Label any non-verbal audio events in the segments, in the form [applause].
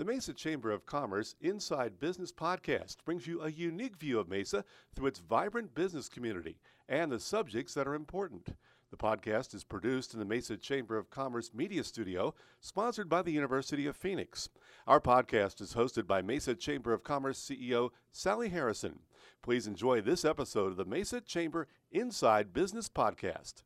The Mesa Chamber of Commerce Inside Business podcast brings you a unique view of Mesa through its vibrant business community and the subjects that are important. The podcast is produced in the Mesa Chamber of Commerce Media Studio, sponsored by the University of Phoenix. Our podcast is hosted by Mesa Chamber of Commerce CEO Sally Harrison. Please enjoy this episode of the Mesa Chamber Inside Business podcast.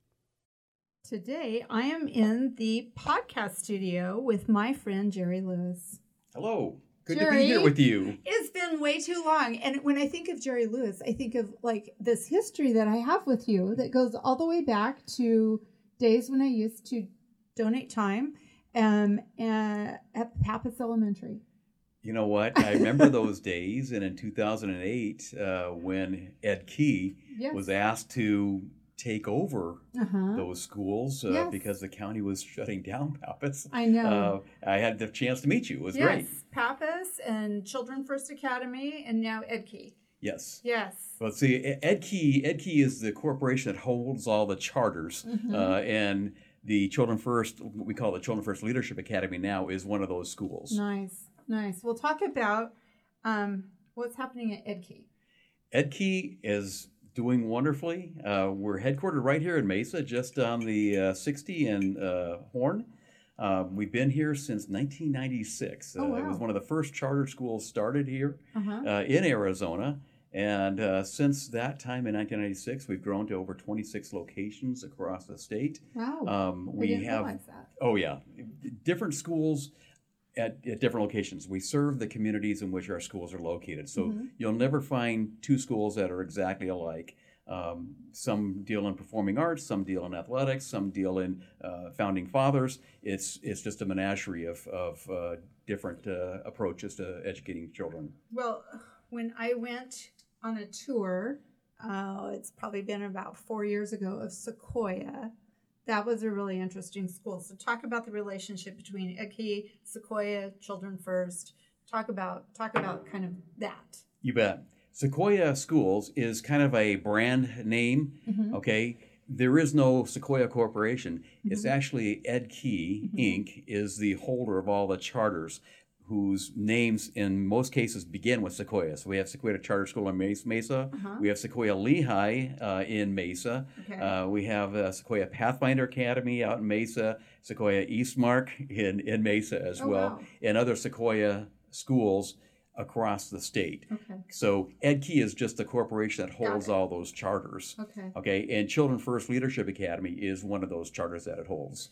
Today, I am in the podcast studio with my friend Jerry Lewis. Hello. Good to be here with you. It's been way too long. And when I think of Jerry Lewis, I think of like this history that I have with you that goes all the way back to days when I used to donate time um, uh, at Pappas Elementary. You know what? I remember those [laughs] days, and in 2008, uh, when EdKey Yes. was asked to take over uh-huh. those schools uh, Yes. because the county was shutting down [laughs] Pappas. I know. Uh, I had the chance to meet you. It was yes. great. Pappas and Children First Academy and now EdKey. Yes. Yes. Well, see, E- EdKey, Ed Key is the corporation that holds all the charters, Mhm. uh, and the Children First, what we call the Children First Leadership Academy now, is one of those schools. Nice, nice. We'll talk about um, what's happening at EdKey. Ed Key is doing wonderfully. Uh, we're headquartered right here in Mesa, just on the uh, 60 and uh, Horne. Uh, we've been here since 1996. Oh, uh, It was one of the first charter schools started here Uh-huh. uh, in Arizona. And uh, since that time in 1996, we've grown to over 26 locations across the state. Wow. Um, we didn't have. Oh yeah, different schools at, at different locations. We serve the communities in which our schools are located. So Mhm. you'll never find two schools that are exactly alike. Um, some deal in performing arts, some deal in athletics, some deal in uh, founding fathers. It's it's just a menagerie of of uh, different uh, approaches to educating children. Well, when I went on a tour, oh, it's probably been about four years ago of Sequoia. That was a really interesting school. So talk about the relationship between EdKey, Sequoia, Children First. Talk about talk about kind of that. You bet. Sequoia Schools is kind of a brand name. Mhm. Okay, there is no Sequoia Corporation. It's Mhm. actually EdKey Mhm. Inc. is the holder of all the charters, whose names in most cases begin with Sequoia. So we have Sequoia Charter School in Mesa. Uh-huh. We have Sequoia Lehi uh, in Mesa. Okay. Uh, we have uh, Sequoia Pathfinder Academy out in Mesa. Sequoia Eastmark in, in Mesa as Oh, well, wow. and other Sequoia schools across the state. okay. So EdKey is just the corporation that holds all those charters. Okay. Okay, and Children First Leadership Academy is one of those charters that it holds.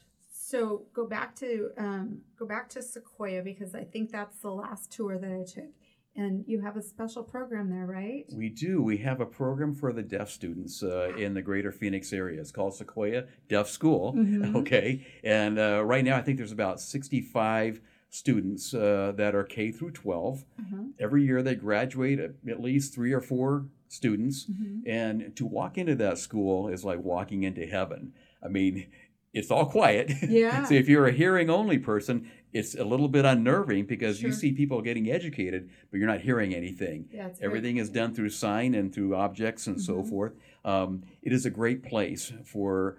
So go back to um, go back to Sequoia because I think that's the last tour that I took, and you have a special program there, right? We do. We have a program for the deaf students uh, in the greater Phoenix area. It's called Sequoia Deaf School. Mhm. [laughs] Okay, and uh, right now I think there's about 65 students uh, that are K through 12. Uh-huh. Every year they graduate at, least three or four students. Mhm. And to walk into that school is like walking into heaven. I mean, it's all quiet. [laughs] Yeah. so if you're a hearing only person, it's a little bit unnerving because you see people getting educated, but you're not hearing anything. Yeah, Everything is done through sign and through objects and so Mhm. forth. Um, it is a great place for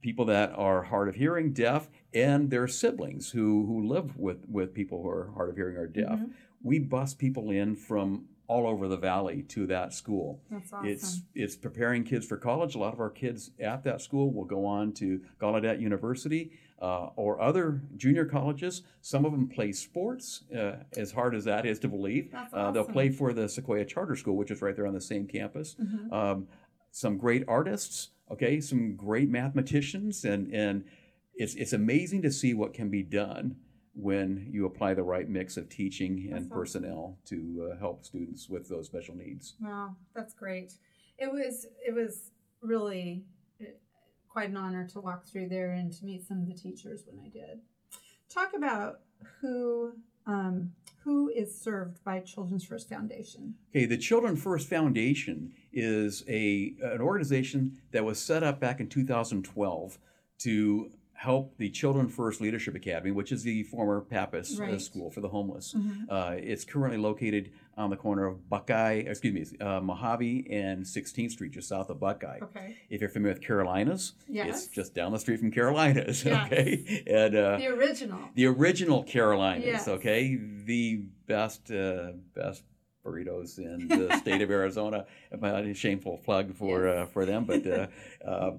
people that are hard of hearing, deaf, and their siblings who, who live with, with people who are hard of hearing or deaf. Mhm. We bus people in from all over the valley to that school. That's awesome. It's it's preparing kids for college. A lot of our kids at that school will go on to Gallaudet University uh, or other junior colleges. Some of them play sports, uh, as hard as that is to believe. That's Uh, they'll play for the Sequoia Charter School, which is right there on the same campus. Mhm. Um, some great artists, okay, some great mathematicians, and and it's it's amazing to see what can be done when you apply the right mix of teaching and awesome. personnel to uh, help students with those special needs. Wow, that's great. It was it was really uh, quite an honor to walk through there and to meet some of the teachers when I did. Talk about who um, who is served by Children's First Foundation. Okay, the Children First Foundation is a an organization that was set up back in 2012 to help the Children First Leadership Academy, which is the former Pappas uh, school for the homeless. Mhm. Uh, it's currently located on the corner of Buckeye, excuse me, uh, Mohave and 16th Street, just south of Buckeye. Okay. If you're familiar with Carolina's, Yes. it's just down the street from Carolina's. [laughs] Yes. Okay, and uh, The original. the original Carolina's. Yes. Okay, the best uh, best burritos in the [laughs] state of Arizona. A shameful plug for uh, for them, but uh, [laughs] uh,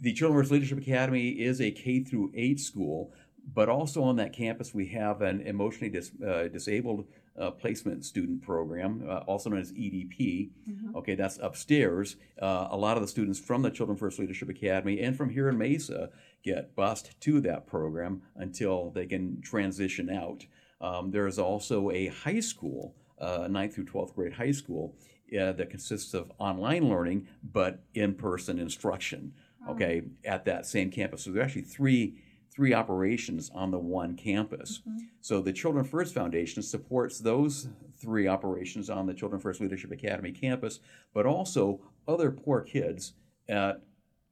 the Children's Leadership Academy is a K through eight school. But also on that campus, we have an emotionally dis- uh, disabled uh, placement student program, uh, also known as EDP. Mhm. Okay, that's upstairs. Uh, a lot of the students from the Children First Leadership Academy and from here in Mesa get bused to that program until they can transition out. Um, there is also a high school, uh, 9th through 12th grade high school, uh, that consists of online learning but in person instruction. Okay, at that same campus. So there are actually three three operations on the one campus. Mhm. So the Children First Foundation supports those three operations on the Children First Leadership Academy campus, but also other poor kids at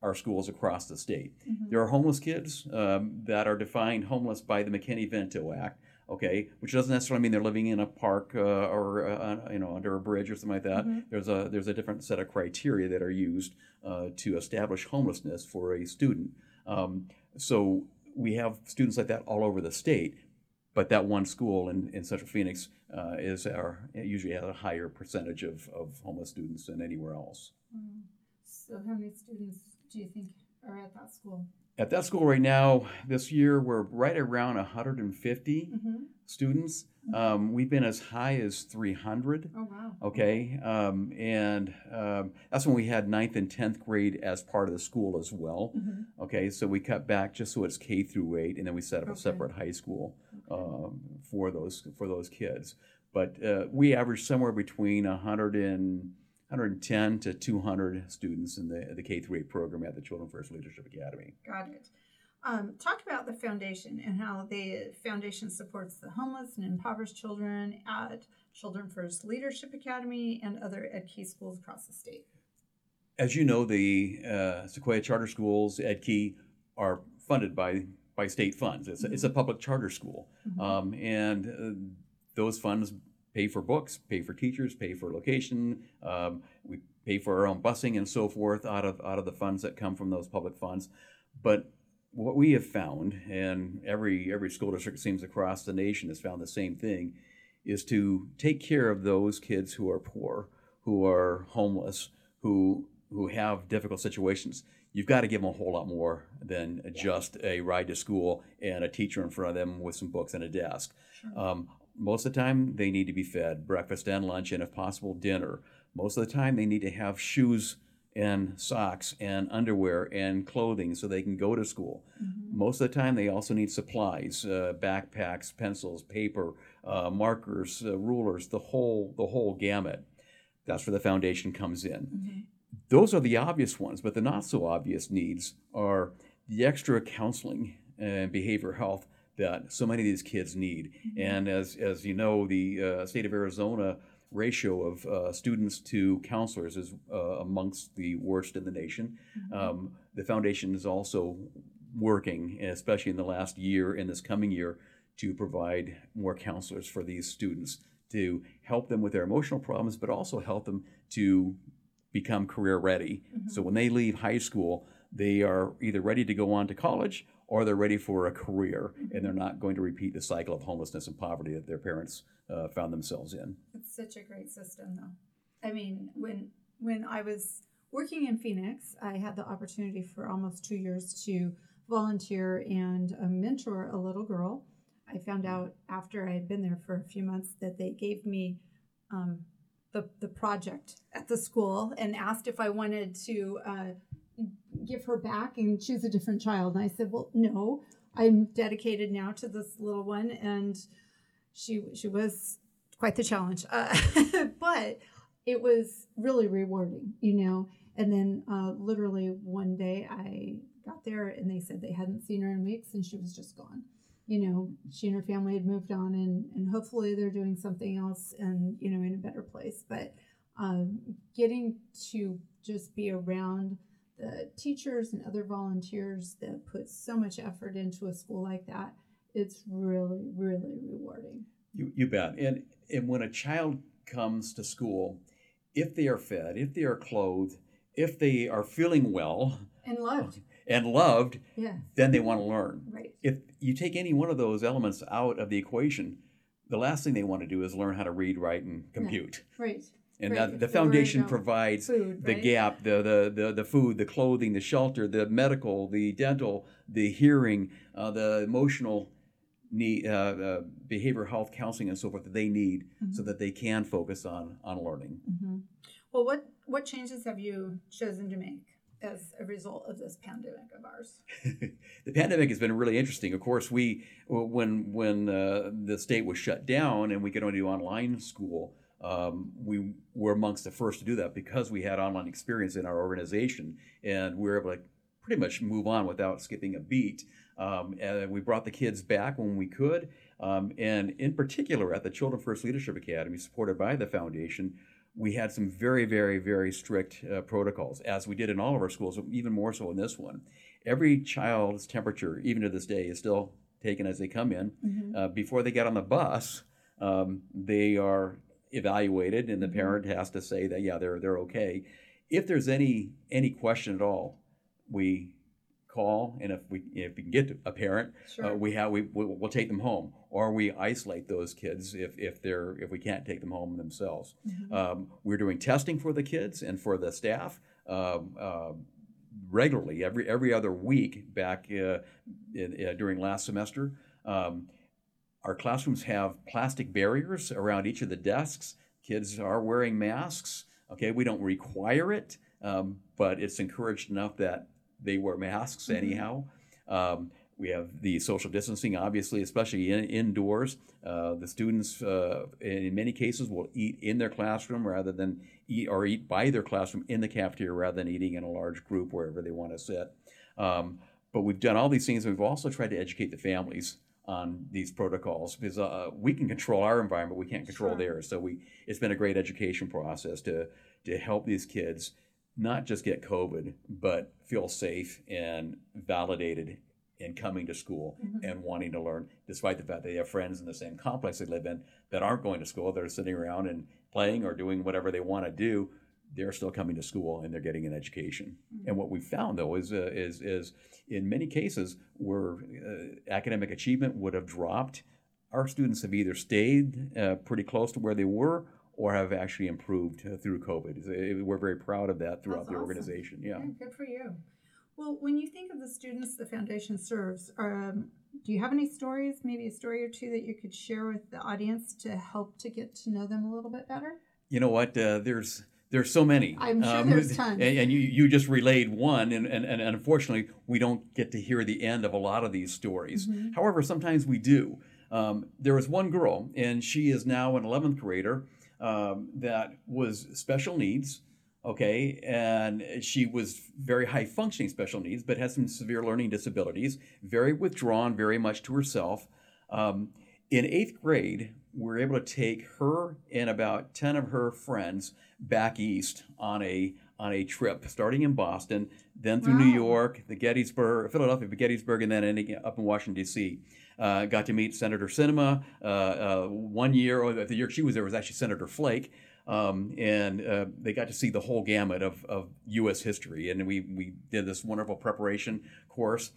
our schools across the state. Mhm. There are homeless kids um, that are defined homeless by the McKinney-Vento Act. Okay, which doesn't necessarily mean they're living in a park uh, or uh, you know under a bridge or something like that. Mhm. There's a there's a different set of criteria that are used uh, to establish homelessness for a student. Um, so we have students like that all over the state, but that one school in, in Central Phoenix uh, is our usually has a higher percentage of, of homeless students than anywhere else. Mm. So, how many students do you think are at that school? At that school right now, this year we're right around 150 Mm-hmm. students. Um, we've been as high as 300. Oh, wow. Okay, um, and um, that's when we had ninth and tenth grade as part of the school as well. Mhm. Okay, so we cut back just so it's K through eight, and then we set up a separate high school Okay. um, for those for those kids. But uh, we average somewhere between 100 and 110 to 200 students in the the K through eight program at the Children First Leadership Academy. Got it. Um, talk about the foundation and how the foundation supports the homeless and impoverished children at Children First Leadership Academy and other EdKey schools across the state. As you know, the uh, Sequoia Charter Schools, EdKey, are funded by by state funds. It's, a, it's a public charter school. Mhm. Um, and uh, those funds pay for books, pay for teachers, pay for location. Um, we pay for our own busing and so forth out of out of the funds that come from those public funds. But what we have found, and every every school district seems across the nation has found the same thing, is to take care of those kids who are poor, who are homeless, who who have difficult situations. You've got to give them a whole lot more than just a ride to school and a teacher in front of them with some books and a desk. Sure. Um, most of the time, they need to be fed breakfast and lunch, and if possible, dinner. Most of the time, they need to have shoes and socks and underwear and clothing so they can go to school. Mhm. Most of the time, they also need supplies: uh, backpacks, pencils, paper, uh, markers, uh, rulers, the whole the whole gamut. That's where the foundation comes in those are the obvious ones, but the not so obvious needs are the extra counseling and behavior health that so many of these kids need. And as, as you know, the uh, state of Arizona ratio of uh, students to counselors is uh, amongst the worst in the nation. Mhm. Um, the foundation is also working, especially in the last year and this coming year, to provide more counselors for these students to help them with their emotional problems, but also help them to become career ready. Mhm. So when they leave high school, they are either ready to go on to college or they're ready for a career, and they're not going to repeat the cycle of homelessness and poverty that their parents uh, found themselves in. It's such a great system, though. I mean, when when I was working in Phoenix, I had the opportunity for almost two years to volunteer and uh, mentor a little girl. I found out after I had been there for a few months that they gave me um, the the project at the school and asked if I wanted to uh, give her back and choose a different child. And I said, "Well, no, I'm dedicated now to this little one." And she she was quite the challenge, uh, [laughs] but it was really rewarding, you know. And then uh, literally one day I got there and they said they hadn't seen her in weeks and she was just gone. You know, she and her family had moved on and, and hopefully they're doing something else and, you know, in a better place. But um, getting to just be around the teachers and other volunteers that put so much effort into a school like that, it's really, really rewarding. You, you bet. And, and when a child comes to school, if they are fed, if they are clothed, if they are feeling well And loved. and loved, Yeah, then they want to learn. right. If you take any one of those elements out of the equation, the last thing they want to do is learn how to read, write, and compute. Right. And Right, that, the foundation provides Food, the right? gap, the, the, the, the food, the clothing, the shelter, the medical, the dental, the hearing, uh, the emotional need, uh, uh, behavioral health counseling and so forth that they need so Mhm. that they can focus on, on learning. Mhm. Well, what what changes have you chosen to make as a result of this pandemic of ours? [laughs] the pandemic has been really interesting. Of course, we when when uh, the state was shut down and we could only do online school, um, we were amongst the first to do that because we had online experience in our organization, and we were able to pretty much move on without skipping a beat. Um, and we brought the kids back when we could, um, and in particular at the Children First Leadership Academy, supported by the foundation, we had some very, very, very strict uh, protocols, as we did in all of our schools, even more so in this one. Every child's temperature, even to this day, is still taken as they come in. Mhm. Uh, before they get on the bus, um, they are evaluated, and the Mhm. parent has to say that yeah, they're they're okay. If there's any any question at all, we call, and if we if we can get to a parent, Sure. uh, we have we we'll, we'll take them home, or we isolate those kids if if they're if we can't take them home themselves. Mhm. Um, we're doing testing for the kids and for the staff um, uh, regularly, every every other week. Back uh, in, uh, during last semester, um, our classrooms have plastic barriers around each of the desks. Kids are wearing masks. Okay, we don't require it, um, but it's encouraged enough that they wear masks Mhm. anyhow. Um, we have the social distancing, obviously, especially in, indoors. Uh, the students, uh, in many cases, will eat in their classroom rather than eat or eat by their classroom in the cafeteria rather than eating in a large group wherever they want to sit. Um, but we've done all these things, and we've also tried to educate the families on these protocols because uh, we can control our environment, we can't control Sure. theirs. So we, it's been a great education process to to help these kids not just get COVID, but feel safe and validated in coming to school Mhm. and wanting to learn, despite the fact that they have friends in the same complex they live in that aren't going to school, that are sitting around and playing or doing whatever they want to do. They're still coming to school and they're getting an education. And what we found though is uh, is is in many cases where uh, academic achievement would have dropped, our students have either stayed uh, pretty close to where they were or have actually improved uh, through COVID. Uh, We're very proud of that throughout That's the awesome. organization. Yeah. Yeah, good for you. Well, when you think of the students the foundation serves, um, do you have any stories, maybe a story or two that you could share with the audience to help to get to know them a little bit better? You know what? Uh, there's there's so many. Um, I'm sure there's tons. And, and you, you just relayed one, and, and, and unfortunately, we don't get to hear the end of a lot of these stories. Mhm. However, sometimes we do. Um, there was one girl, and she is now an 11th grader um, that was special needs. Okay, and she was very high functioning special needs, but had some severe learning disabilities, very withdrawn, very much to herself. Um, in eighth grade, we were able to take her and about 10 of her friends back east on a on a trip, starting in Boston, then through New York, the Gettysburg, Philadelphia, Gettysburg, and then ending up in Washington D.C. Uh, got to meet Senator Sinema. Uh, uh, one year, or the year she was there, was actually Senator Flake. Um, and uh, they got to see the whole gamut of, of U.S. history. And we, we did this wonderful preparation course.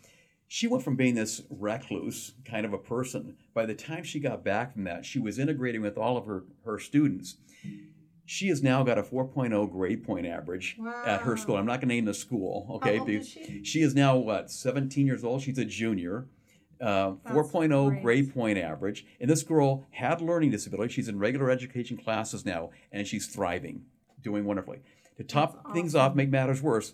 She went from being this recluse kind of a person. By the time she got back from that, she was integrating with all of her, her students. She has now got a 4.0 grade point average at her school. I'm not going to name the school, okay? How old is she? she is now what 17 years old she's a junior uh, 4.0 great. grade point average and this girl had learning disability she's in regular education classes now and she's thriving doing wonderfully to top That's things off make matters worse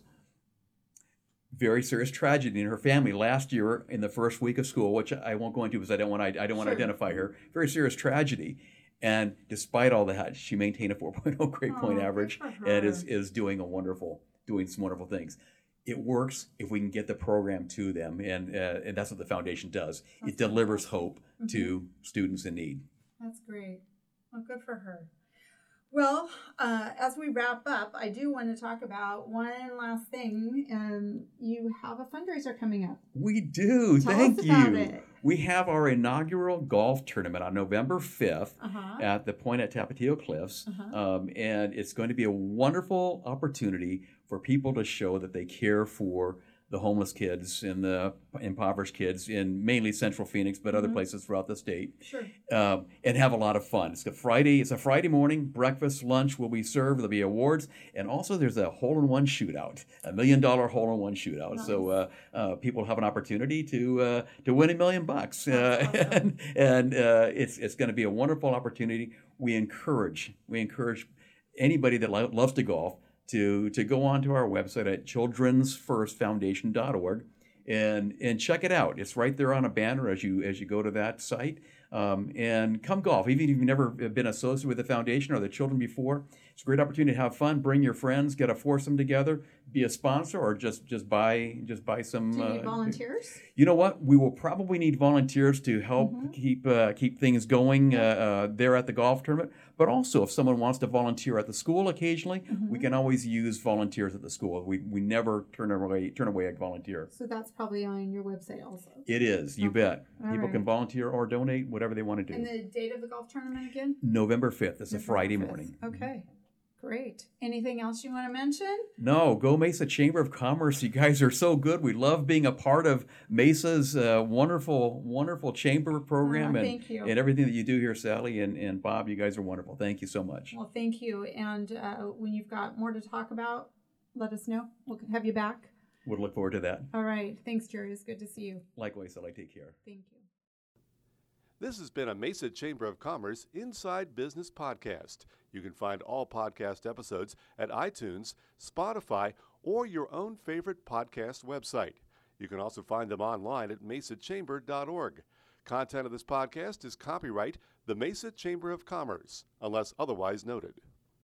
very serious tragedy in her family last year in the first week of school which i won't go into because i don't want to i don't want to Sure. identify her very serious tragedy and despite all that she maintained a 4.0 [laughs] grade Aw, point average and is, is doing a wonderful doing some wonderful things it works if we can get the program to them and uh, and that's what the foundation does That's it delivers hope Mhm. to students in need That's great. Well, good for her. Well, uh, as we wrap up, I do want to talk about one last thing. Um, you have a fundraiser coming up. We do. Tell Thank you. We have our inaugural golf tournament on November 5th Uh-huh. at the Point at Tapatio Cliffs. Uh-huh. Um, and it's going to be a wonderful opportunity for people to show that they care for the homeless kids and the impoverished kids in mainly Central Phoenix, but other Mhm. places throughout the state, Sure. um, and have a lot of fun. It's a Friday. It's a Friday morning. Breakfast, lunch will be served. There'll be awards, and also there's a hole-in-one shootout, a million-dollar hole-in-one shootout. So uh, uh, people have an opportunity to uh, to win a million bucks, uh, awesome. [laughs] and, and uh, it's it's going to be a wonderful opportunity. We encourage we encourage anybody that lo- loves to golf to to go onto our website at childrensfirstfoundation.org and and check it out. It's right there on a banner as you as you go to that site. Um, and come golf. Even if you've never been associated with the foundation or the children before, it's a great opportunity to have fun. Bring your friends, get a foursome together, be a sponsor, or just just buy just buy some. Do you need uh, volunteers? you know what? We will probably need volunteers to help Mhm. keep uh, keep things going uh, uh, there at the golf tournament. But also, if someone wants to volunteer at the school occasionally, we Mhm. can always use volunteers at the school. We, we never turn away turn away a volunteer. So that's probably on your website also. It is, you Okay. bet. All People can volunteer or donate, whatever they want to do. And the date of the golf tournament again? November fifth. It's a Friday 5th. morning. Okay. Great. Anything else you want to mention? No, Go Mesa Chamber of Commerce. You guys are so good. We love being a part of Mesa's uh, wonderful, wonderful chamber program Oh, and, thank you. and everything that you do here, Sally and, and Bob. You guys are wonderful. Thank you so much. Well, thank you. And uh, when you've got more to talk about, let us know. We'll have you back. We'll look forward to that. All right. Thanks, Jerry. It's good to see you. Likewise, Sally. Take care. Thank you. This has been a Mesa Chamber of Commerce Inside Business podcast. You can find all podcast episodes at iTunes, Spotify, or your own favorite podcast website. You can also find them online at mesachamber.org. Content of this podcast is copyright the Mesa Chamber of Commerce, unless otherwise noted.